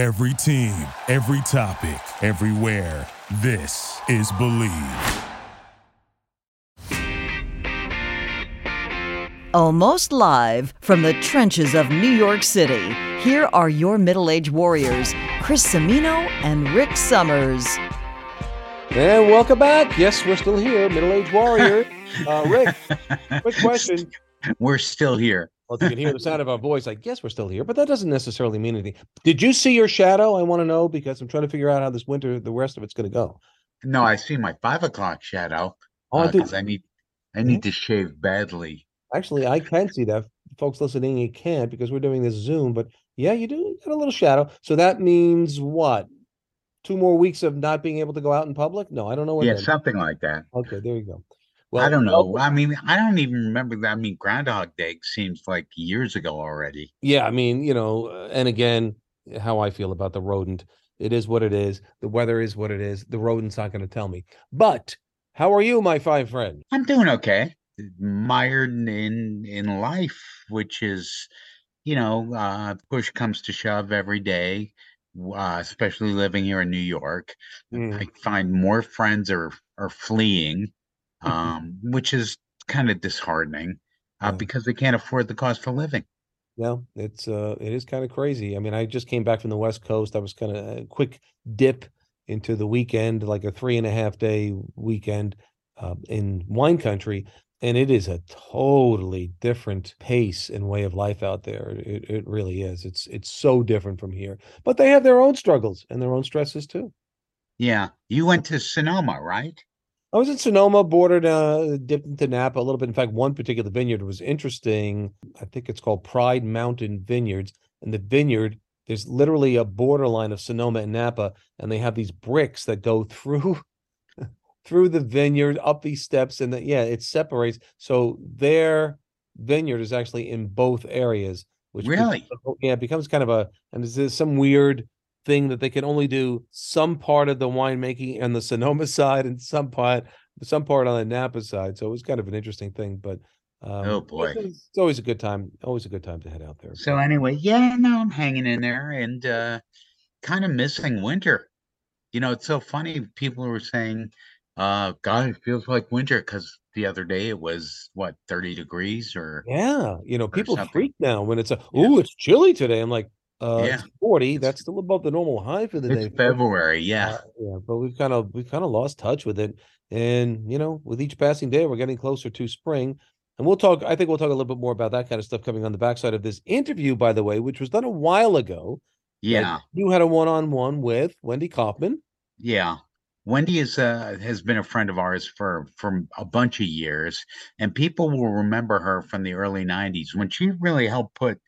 Every team, every topic, everywhere. This is Bleav. Almost live from the trenches of New York City, here are your middle aged warriors, Chris Cimino and Rick Summers. And welcome back. Yes, we're still here, middle aged warrior. Uh, Rick, quick question. We're still here. Well, you can hear the sound of our voice. I guess we're still here, but that doesn't necessarily mean anything. Did you see your shadow? I want to know because I'm trying to figure out how this winter, the rest of it's going to go. No, I see my five o'clock shadow. Oh, I uh. 'cause I need I need to shave badly. Actually, I can see that. Folks listening, you can't because we're doing this Zoom. But yeah, you do you got a little shadow. So that means what? Two more weeks of not being able to go out in public? No, I don't know what. Yeah, something like that. Okay, there you go. I don't know. I mean, I don't even remember that. I mean, Groundhog Day seems like years ago already. Yeah, I mean, you know, uh, and again, how I feel about the rodent. It is what it is. The weather is what it is. The rodent's not going to tell me. But how are you, my fine friend? I'm doing okay. Mired in in life, which is, you know, uh, push comes to shove every day. Uh, especially living here in New York, Mm. I find more friends are are fleeing, um, which is kind of disheartening uh, Yeah. because they can't afford the cost of living. No, it's uh, it is kind of crazy. I mean, I just came back from the West Coast. I was kind of a quick dip into the weekend, like a three and a half day weekend uh, in wine country, and it is a totally different pace and way of life out there. It it really is. It's it's so different from here, but they have their own struggles and their own stresses too. Yeah, you went to Sonoma, right? I was in Sonoma, bordered, uh, dipped into Napa a little bit. In fact, one particular vineyard was interesting. I think it's called Pride Mountain Vineyards. And the vineyard, there's literally a borderline of Sonoma and Napa, and they have these bricks that go through through the vineyard, up these steps, and the, yeah, it separates. So their vineyard is actually in both areas, which Really? a- yeah, it becomes kind of a and is this some weird thing that they can only do some part of the winemaking on the Sonoma side and some part some part on the Napa side. So it was kind of an interesting thing, but um, Oh, it's- boy. it's, it's always a good time. Always a good time to head out there. So anyway, yeah, no, I'm hanging in there and uh, kind of missing winter. You know, it's so funny. People were saying, uh, God, it feels like winter because the other day it was what 30 degrees or Yeah, you know, people something. freak now when it's a Yeah. oh, it's chilly today. I'm like, uh, Yeah. it's 40. That's still above the normal high for the day. February. Yeah. Uh, yeah, but we've kind of we've kind of lost touch with it, and you know, with each passing day, we're getting closer to spring. And we'll talk. I think we'll talk a little bit more about that kind of stuff coming on the backside of this interview, by the way, which was done a while ago. Yeah. you had a one-on-one with Wendy Kaufman. Yeah. Wendy is uh, has been a friend of ours for for a bunch of years, and people will remember her from the early '90s when she really helped put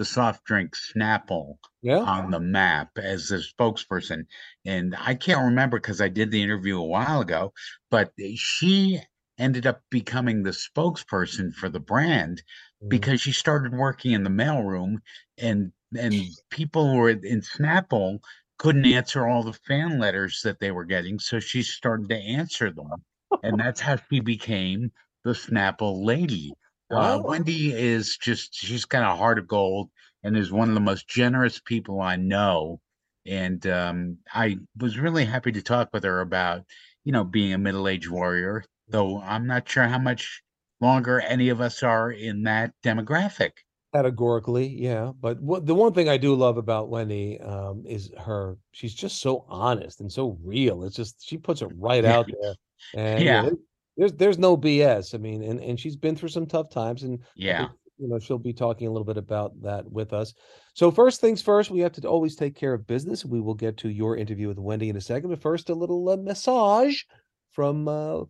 the soft drink Snapple Yeah, on the map as a spokesperson. And I can't remember because I did the interview a while ago, but she ended up becoming the spokesperson for the brand Mhm. because she started working in the mailroom and and people were in Snapple couldn't answer all the fan letters that they were getting, so she started to answer them, and that's how she became the Snapple lady. Uh. Wendy is just she's got a heart of gold and is one of the most generous people I know. And um, I was really happy to talk with her about, you know, being a middle-aged warrior, though I'm not sure how much longer any of us are in that demographic. categorically, yeah. But what the one thing I do love about Wendy um, is her. She's just so honest and so real. It's just she puts it right Yeah. out there, and yeah, Yeah. There- there's there's no BS. I mean, and and she's been through some tough times, and Yeah. you know, she'll be talking a little bit about that with us. So first things first, we have to always take care of business. We will get to your interview with Wendy in a second, but first, a little uh, massage from uh,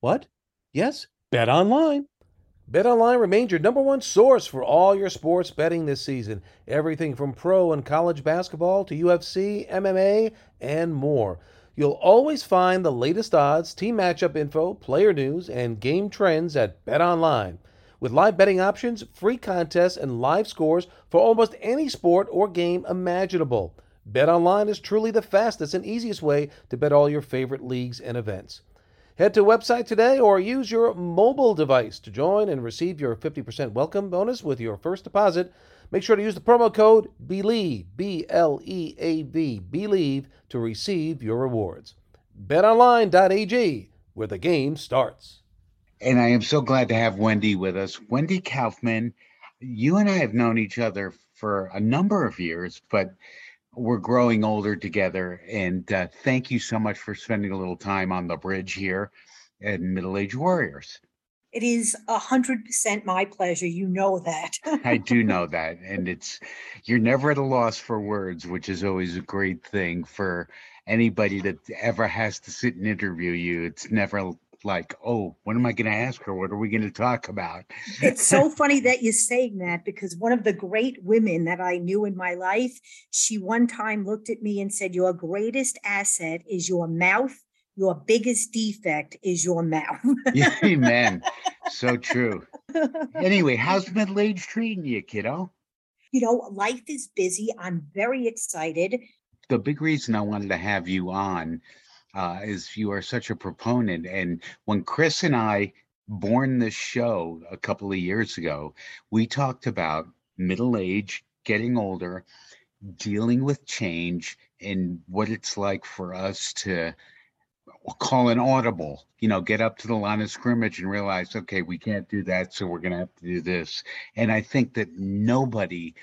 what? Yes, Bet Online. BetOnline remains your number one source for all your sports betting this season. Everything from pro and college basketball to UFC, MMA, and more. You'll always find the latest odds, team matchup info, player news, and game trends at BetOnline. With live betting options, free contests, and live scores for almost any sport or game imaginable. BetOnline is truly the fastest and easiest way to bet all your favorite leagues and events. Head to website today or use your mobile device to join and receive your 50% welcome bonus with your first deposit. Make sure to use the promo code BLEAV, B L E A V, BLEAV, to receive your rewards. BetOnline.ag, where the game starts. And I am so glad to have Wendy with us. Wendy Kaufman, you and I have known each other for a number of years, but we're growing older together. And uh, thank you so much for spending a little time on the bridge here at Middle Age Warriors. It is a hundred percent my pleasure. You know that. I do know that. And it's, you're never at a loss for words, which is always a great thing for anybody that ever has to sit and interview you. It's never like, oh, what am I going to ask her? What are we going to talk about? it's so funny that you're saying that because one of the great women that I knew in my life, she one time looked at me and said, Your greatest asset is your mouth. Your biggest defect is your mouth. yeah, amen. So true. Anyway, how's middle age treating you, kiddo? You know, life is busy. I'm very excited. The big reason I wanted to have you on uh, is you are such a proponent. And when Chris and I born this show a couple of years ago, we talked about middle age, getting older, dealing with change, and what it's like for us to call an audible, you know, get up to the line of scrimmage and realize, okay, we can't do that, so we're going to have to do this. And I think that nobody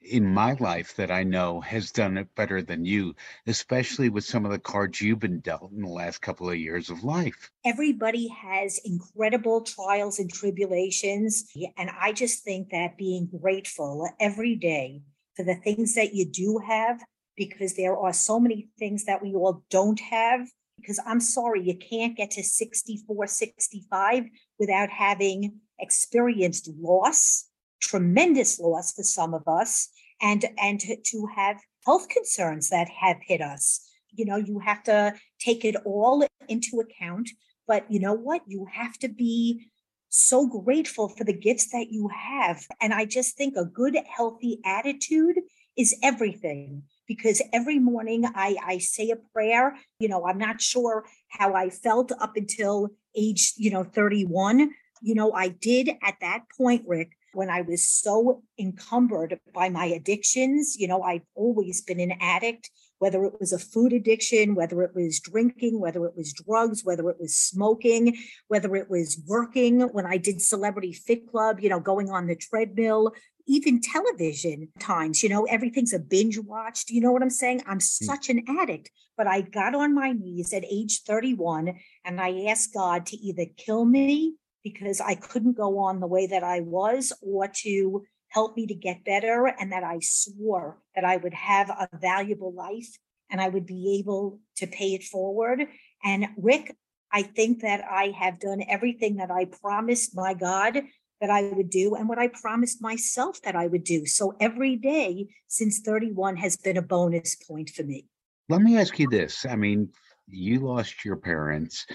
in my life that I know has done it better than you, especially with some of the cards you've been dealt in the last couple of years of life. Everybody has incredible trials and tribulations. And I just think that being grateful every day for the things that you do have, because there are so many things that we all don't have. Because I'm sorry, you can't get to 64, 65 without having experienced loss tremendous loss for some of us and and to, have health concerns that have hit us. You know you have to take it all into account but you know what? You have to be so grateful for the gifts that you have. And i just think a good healthy attitude is everything because every morning I, I say a prayer you know i'm not sure how i felt up until age you know 31 you know i did at that point rick when I was so encumbered by my addictions. You know, I've always been an addict, whether it was a food addiction, whether it was drinking, whether it was drugs, whether it was smoking, whether it was working when I did Celebrity Fit Club, you know, going on the treadmill, even television times, you know, everything's a binge watched. You know what I'm saying? I'm hmm. such an addict. But I got on my knees at age 31 and I asked God to either kill me because I couldn't go on the way that I was or to help me to get better. And that I swore that I would have a valuable life and I would be able to pay it forward. And Rick, I think that I have done everything that I promised my God that I would do and what I promised myself that I would do. So every day since 31 has been a bonus point for me. Let me ask you this. I mean, you lost your parents,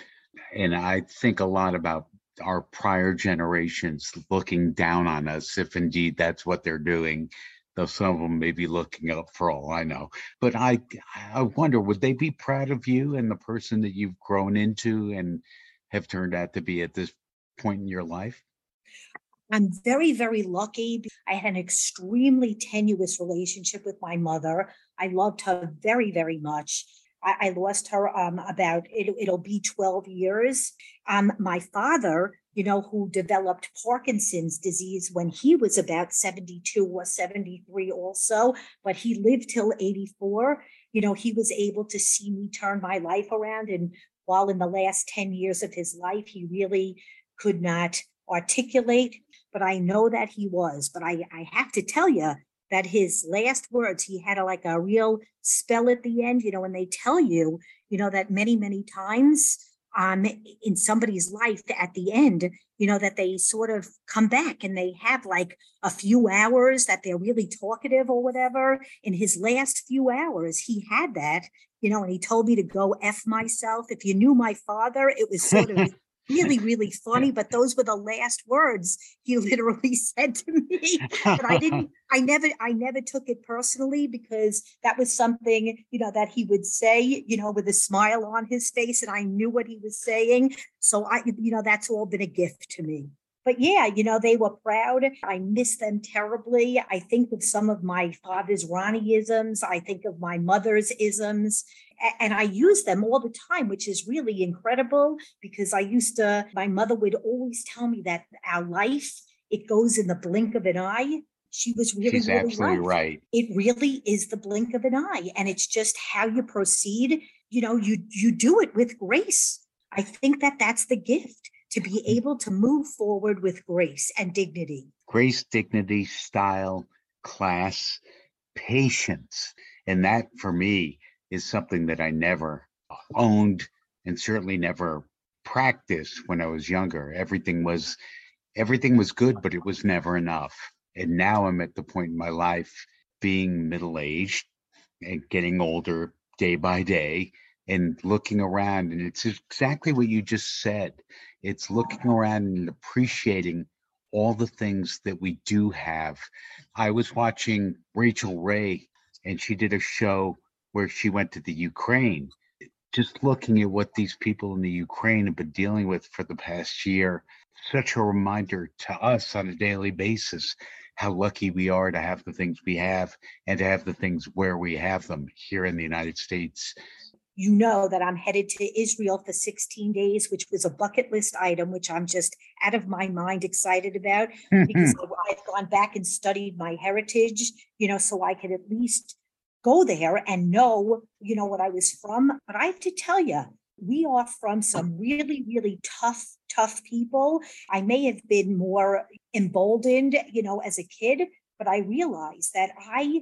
and I think a lot about our prior generations looking down on us, if indeed that's what they're doing. Though some of them may be looking up for all I know. But I I wonder, would they be proud of you and the person that you've grown into and have turned out to be at this point in your life? I'm very, very lucky. I had an extremely tenuous relationship with my mother. I loved her very, very much. I, I lost her um, about it, it'll be 12 years. Um, my father, you know, who developed Parkinson's disease when he was about 72 or 73 also, but he lived till 84. You know, he was able to see me turn my life around. And while in the last 10 years of his life, he really could not articulate, but I know that he was. But I, I have to tell you, that his last words, he had a, like a real spell at the end, you know, and they tell you, you know, that many, many times um, in somebody's life at the end, you know, that they sort of come back and they have like a few hours that they're really talkative or whatever. In his last few hours, he had that, you know, and he told me to go F myself. If you knew my father, it was sort of really, really funny. But those were the last words he literally said to me. But I didn't, I never, I never took it personally because that was something, you know, that he would say, you know, with a smile on his face, and I knew what he was saying. So I, you know, that's all been a gift to me. But yeah, you know, they were proud. I miss them terribly. I think of some of my father's Ronnieisms. I think of my mother's isms and I use them all the time, which is really incredible because I used to, my mother would always tell me that our life, it goes in the blink of an eye. She was really, She's really absolutely right. right. It really is the blink of an eye. And it's just how you proceed. You know, you you do it with grace. I think that that's the gift to be able to move forward with grace and dignity. Grace, dignity, style, class, patience. And that for me is something that I never owned and certainly never practiced when I was younger. Everything was everything was good, but it was never enough. And now I'm at the point in my life being middle-aged and getting older day by day and looking around and it's exactly what you just said. It's looking around and appreciating all the things that we do have. I was watching Rachael Ray and she did a show where she went to the Ukraine. Just looking at what these people in the Ukraine have been dealing with for the past year, such a reminder to us on a daily basis how lucky we are to have the things we have and to have the things where we have them here in the United States. You know that I'm headed to Israel for 16 days, which was a bucket list item, which I'm just out of my mind excited about mm-hmm. because I've gone back and studied my heritage, you know, so I could at least go there and know, you know, what I was from. But I have to tell you, we are from some really, really tough, tough people. I may have been more emboldened, you know, as a kid, but I realized that I,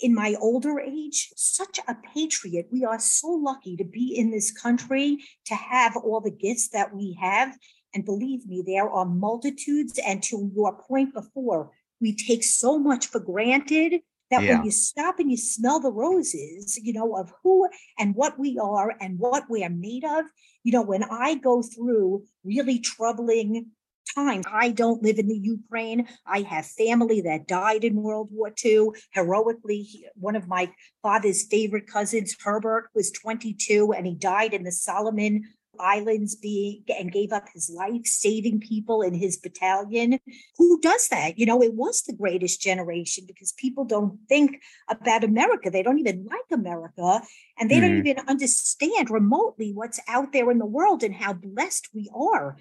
in my older age, such a patriot. We are so lucky to be in this country, to have all the gifts that we have. And believe me, there are multitudes. And to your point before, we take so much for granted that Yeah. when you stop and you smell the roses, you know, of who and what we are and what we are made of, you know, when I go through really troubling times, I don't live in the Ukraine. I have family that died in World War II heroically. He- One of my father's favorite cousins, Herbert, was 22 and he died in the Solomon Islands being and gave up his life saving people in his battalion. Who does that? You know, it was the greatest generation because people don't think about America. They don't even like America and they don't mm-hmm. even understand remotely what's out there in the world and how blessed we are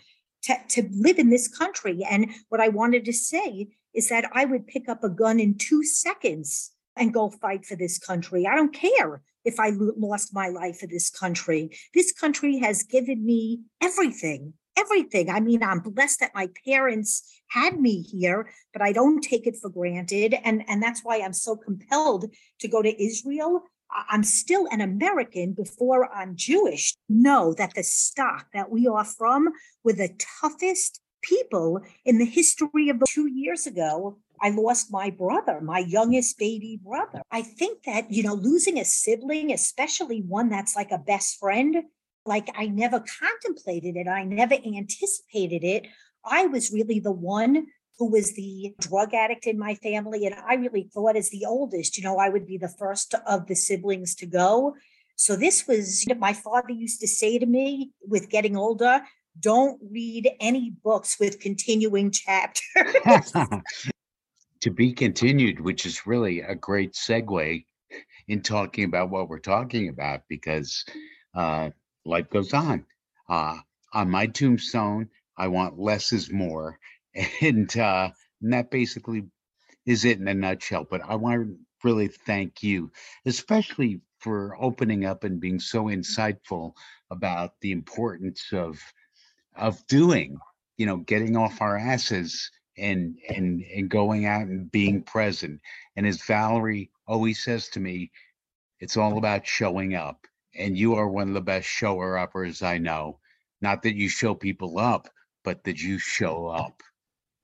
to, to live in this country. And what I wanted to say is that I would pick up a gun in two seconds and go fight for this country. I don't care if I lost my life for this country. This country has given me everything, everything. I mean, I'm blessed that my parents had me here, but I don't take it for granted. And, and that's why I'm so compelled to go to Israel. I'm still an American before I'm Jewish. Know that the stock that we are from were the toughest people in the history of the two years ago. I lost my brother, my youngest baby brother. I think that, you know, losing a sibling, especially one that's like a best friend, like I never contemplated it, I never anticipated it. I was really the one who was the drug addict in my family. And I really thought, as the oldest, you know, I would be the first of the siblings to go. So this was, my father used to say to me with getting older, don't read any books with continuing chapters. to be continued, which is really a great segue in talking about what we're talking about because uh, life goes on. Uh, on my tombstone, I want less is more. And, uh, and that basically is it in a nutshell. But I want to really thank you, especially for opening up and being so insightful about the importance of of doing, you know, getting off our asses and and and going out and being present. And as Valerie always says to me, it's all about showing up. And you are one of the best shower uppers I know. Not that you show people up, but that you show up.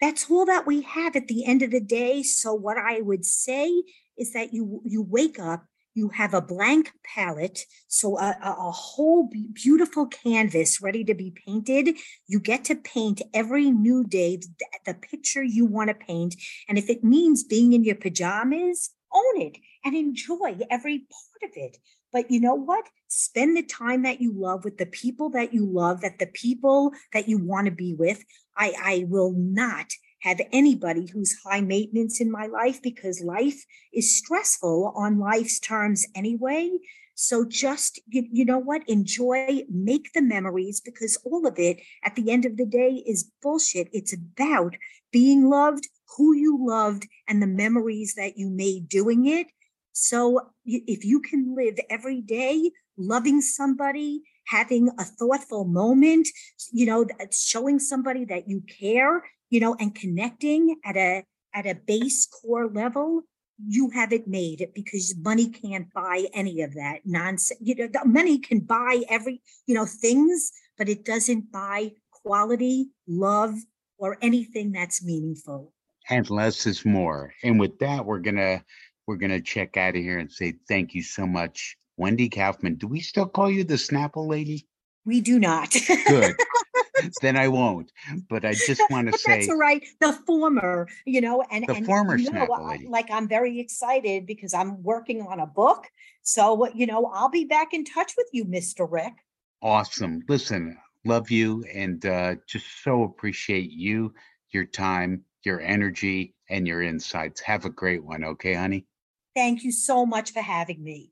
That's all that we have at the end of the day. So what I would say is that you you wake up, you have a blank palette, so a, a, whole beautiful canvas ready to be painted. You get to paint every new day th- the picture you want to paint, and if it means being in your pajamas, own it. and enjoy every part of it. But you know what? Spend the time that you love with the people that you love, that the people that you want to be with. I, I will not have anybody who's high maintenance in my life because life is stressful on life's terms anyway. So just, you, you know what? Enjoy, make the memories because all of it at the end of the day is bullshit. It's about being loved, who you loved, and the memories that you made doing it. So if you can live every day loving somebody, having a thoughtful moment, you know, uh, showing somebody that you care, you know, and connecting at a at a base core level, you have it made because money can't buy any of that nonsense. You know, money can buy every, you know, things, but it doesn't buy quality, love, or anything that's meaningful. And less is more. And with that, we're gonna we're gonna check out of here and say thank you so much, Wendy Kaufman. Do we still call you the Snapple lady? We do not. Good. then I won't. But I just want to say that's all right. The former, you know, and the and former you know, Snapple lady. like I'm very excited because I'm working on a book. So you know, I'll be back in touch with you, Mr. Rick. Awesome. Listen, love you and uh, just so appreciate you, your time, your energy, and your insights. Have a great one, okay, honey? Thank you so much for having me.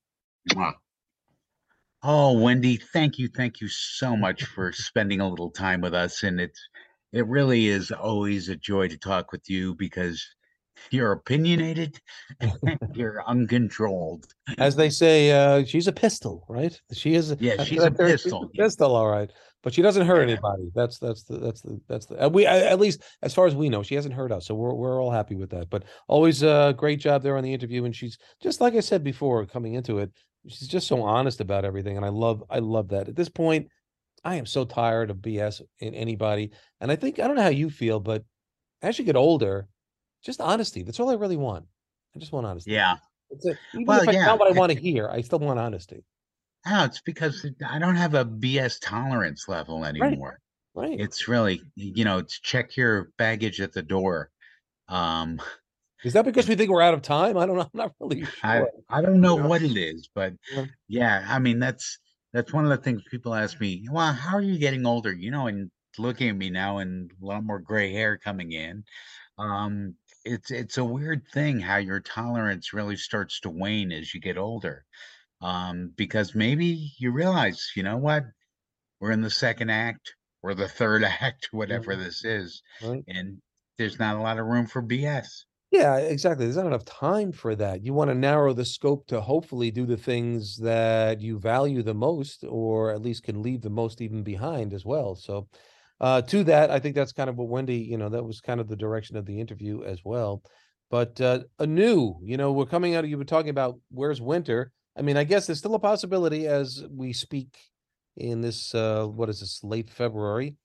Mwah. Oh, Wendy, thank you, thank you so much for spending a little time with us. And it's it really is always a joy to talk with you because you're opinionated, you're uncontrolled. As they say, uh, she's a pistol, right? She is. Yeah, she's a pistol, yeah. Pistol, all right. But she doesn't hurt Yeah. anybody. That's that's the that's the that's the uh, we uh, at least as far as we know, she hasn't hurt us, so we're we're all happy with that. But always a great job there on the interview, and she's just like I said before, coming into it, she's just so honest about everything, and I love I love that. At this point, I am so tired of BS in anybody, and I think I don't know how you feel, but as you get older, just honesty. That's all I really want. I just want honesty. Yeah. It's a, even Well, if I yeah, not what I want to hear, I still want honesty. No, it's because I don't have a BS tolerance level anymore. Right. It's really, you know, it's check your baggage at the door. Um, Is that because we think we're out of time? I don't know. I'm not really I sure. I don't know Yeah. what it is, but Yeah. yeah, I mean that's that's one of the things people ask me. Well, how are you getting older? You know, and looking at me now and a lot more gray hair coming in. Um, it's it's a weird thing how your tolerance really starts to wane as you get older. Um, because maybe you realize, you know what, we're in the second act or the third act, whatever Mhm. this is, Right. and there's not a lot of room for BS. Yeah, exactly. There's not enough time for that. You want to narrow the scope to hopefully do the things that you value the most, or at least can leave the most even behind as well. So, uh, to that, I think that's kind of what Wendy, you know, that was kind of the direction of the interview as well. But uh, anew, you know, we're coming out. Of, You were talking about where's winter. I mean, I guess there's still a possibility as we speak in this, uh, what is this, late February,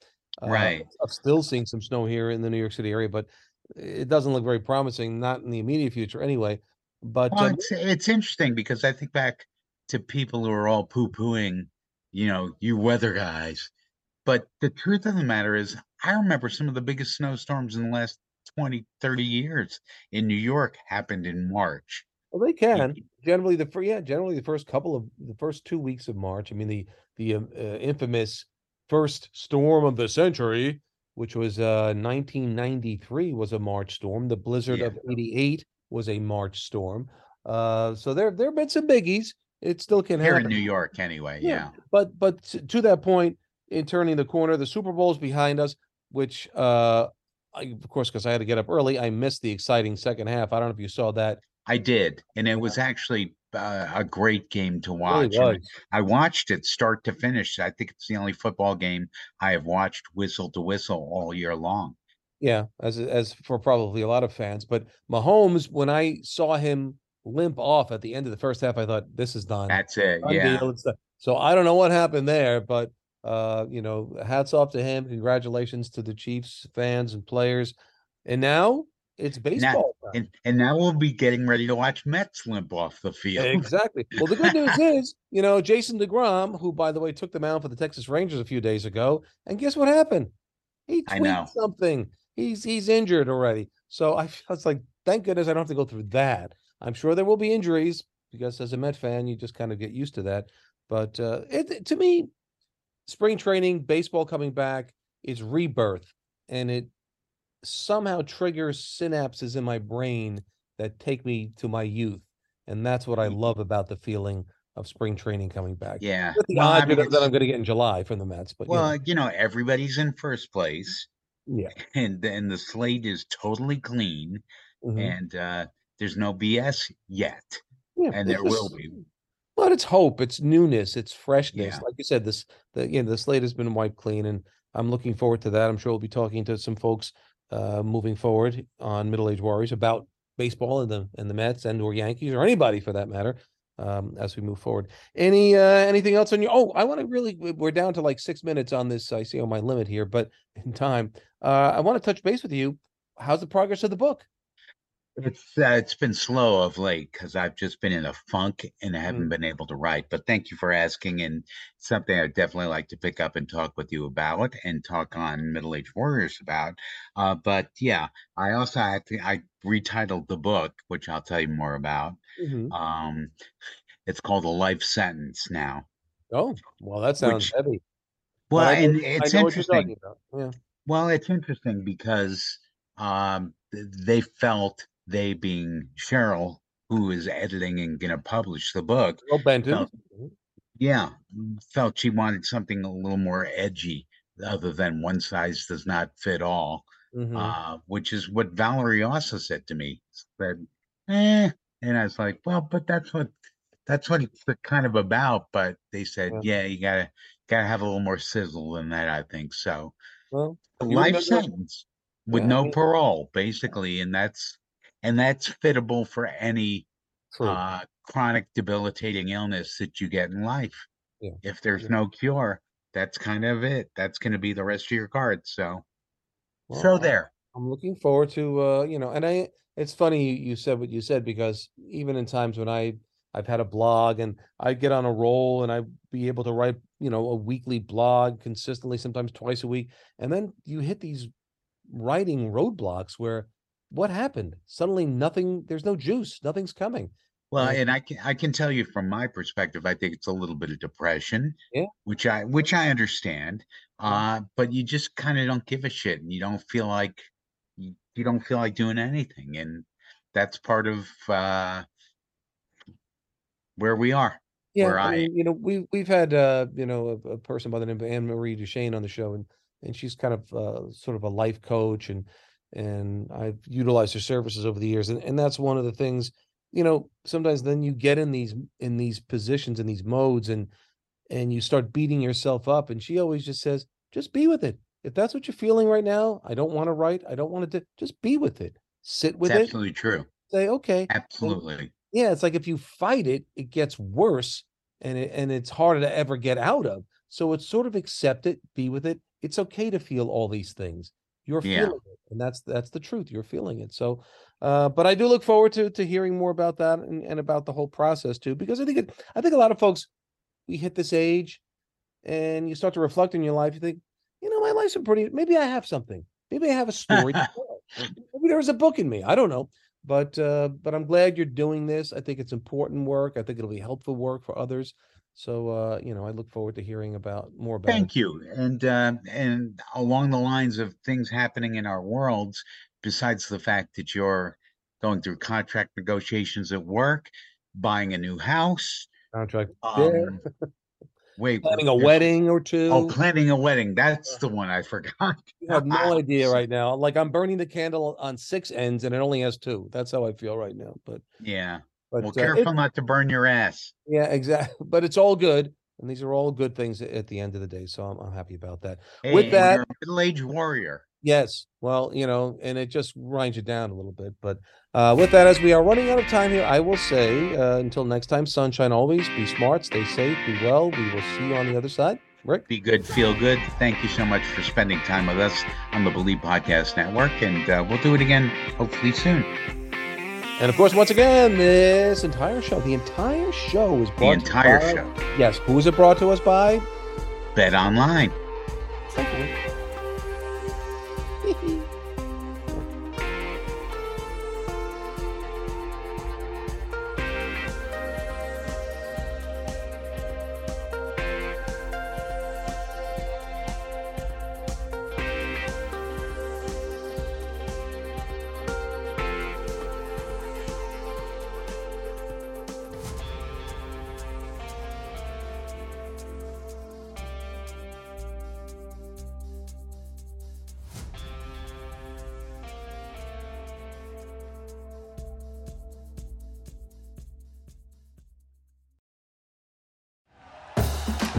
uh, Right. of still seeing some snow here in the New York City area, but it doesn't look very promising, not in the immediate future anyway. But Well, uh, it's it's interesting because I think back to people who are all poo-pooing, you know, you weather guys. But the truth of the matter is, I remember some of the biggest snowstorms in the last 20, 30 years in New York happened in March. well, they can generally the fir- yeah generally the first couple of the first two weeks of March. I mean the the um, uh, infamous first storm of the century, which was uh 1993, was a March storm. The blizzard Yeah. of '88 was a March storm. Uh, so there there have been some biggies. It still can Here happen. in New York, anyway. Yeah, Yeah. But but to, to that point, in turning the corner, the Super Bowl's behind us, which uh I, of course, because I had to get up early, I missed the exciting second half. I don't know if you saw that. I did. And it was actually uh, a great game to It really watch. I watched it start to finish. I think it's the only football game I have watched whistle to whistle all year long. Yeah, as as for probably a lot of fans. But Mahomes, when I saw him limp off at the end of the first half, I thought this is done. That's it. Done Yeah. deal, done." So I don't know what happened there, but uh, you know, hats off to him. Congratulations to the Chiefs fans and players. And now it's baseball. time. And and now we'll be getting ready to watch Mets limp off the field. Exactly. Well, the good news is, you know, Jason DeGrom, who by the way took the mound for the Texas Rangers a few days ago, and guess what happened? He I know. something. He's he's injured already. So I, I was like, thank goodness I don't have to go through that. I'm sure there will be injuries because as a Met fan, you just kind of get used to that. But uh, it, to me, spring training, baseball coming back is rebirth, and it somehow triggers synapses in my brain that take me to my youth, and that's what I Mm. love about the feeling of spring training coming back. Yeah. With the Well, I mean, that I'm going to get in July from the Mets, but you know, well, you know, everybody's in first place, yeah, and then the slate is totally clean, mhm. and uh, there's no BS yet, Yeah, and it's there will be. But it's hope, it's newness, it's freshness. Yeah. Like you said, this the you know the slate has been wiped clean, and I'm looking forward to that. I'm sure we'll be talking to some folks uh moving forward on Middle Age Warriors about baseball and the and the Mets and or Yankees or anybody for that matter. Um, as we move forward. Any uh anything else on your oh, I want to really we- we're down to like six minutes on this. I see on my limit here, but in time. Uh I want to touch base with you. How's the progress of the book? It's uh, it's been slow of late because I've just been in a funk and I haven't Mm. been able to write. But thank you for asking, and something I'd definitely like to pick up and talk with you about and talk on Middle Age Warriors about. Uh, but yeah, I also had to, I retitled the book, which I'll tell you more about. Mhm. Um, it's called a life sentence now. Oh, well, that sounds Which- heavy. Well, I know- and I it's know what you're interesting. talking about. Yeah. Well, it's interesting because um, th- they felt they being Cheryl, who is editing and going to publish the book, Well, Benton. felt, yeah, mm, felt she wanted something a little more edgy, other than one size does not fit all, Mhm. uh, which is what Valerie also said to me. Said, eh, and I was like, well, but that's what that's what it's kind of about. But they said, Yeah. yeah, you gotta gotta have a little more sizzle than that. I think so Well, life sentence with Yeah, I no mean- parole, basically, and that's and that's fittable for any True. uh, chronic debilitating illness that you get in life. Yeah, If there's yeah. no cure, that's kind of it. That's going to be the rest of your cards. So, Well, so I- there. I'm looking forward to uh, you know, and I it's funny you, you said what you said because even in times when I I've had a blog and I get on a roll and I be able to write, you know, a weekly blog consistently, sometimes twice a week, and then you hit these writing roadblocks where what happened? Suddenly nothing, there's no juice, nothing's coming. Well, and I can I can tell you from my perspective, I think it's a little bit of depression, Yeah. which I which I understand. Uh, but you just kind of don't give a shit, and you don't feel like you, you don't feel like doing anything, and that's part of uh, where we are. Yeah, where I I mean, you know, we we've had uh, you know, a, a person by the name of Anne Marie Duchesne on the show, and and she's kind of uh, sort of a life coach, and and I've utilized her services over the years, and and that's one of the things, you know, sometimes then you get in these in these positions in these modes, and and you start beating yourself up, and she always just says, just be with it. If that's what you're feeling right now, I don't want to write, I don't want to, do, just be with it, sit with it's it, absolutely true. say, okay, Absolutely. yeah, it's like if you fight it, it gets worse and it, and it's harder to ever get out of. So it's sort of accept it, be with it. It's okay to feel all these things. You're Yeah. feeling it, and that's that's the truth. You're feeling it. So, uh, but I do look forward to to hearing more about that and, and about the whole process too, because I think it. I think a lot of folks, we hit this age, and you start to reflect in your life. You think, you know, my life's been pretty. Maybe I have something. Maybe I have a story. Maybe there was a book in me. I don't know but uh but i'm glad you're doing this i think it's important work i think it'll be helpful work for others so uh you know i look forward to hearing about more about Thank it. you. And uh, and along the lines of things happening in our worlds, besides the fact that you're going through contract negotiations at work, buying a new house, contract um, wait, planning a wedding or two Oh, planning a wedding. That's the one I forgot. you have no idea right now like i'm burning the candle on six ends and it only has two that's how i feel right now but Yeah. But Well, uh, it- careful not to burn your ass. yeah exactly but it's all good and these are all good things at the end of the day so i'm, I'm happy about that With Hey, and that- middle-aged warrior. Yes. Well, you know, and it just grinds you down a little bit. But uh, with that, as we are running out of time here, I will say uh, until next time, sunshine always. Be smart, stay safe, be well. We will see you on the other side. Rick? Be good, feel good. Thank you so much for spending time with us on the Bleav Podcast Network, and uh, we'll do it again hopefully soon. And of course, once again, this entire show, the entire show is brought The entire to by, show. Yes. Who is it brought to us by? BetOnline. Thank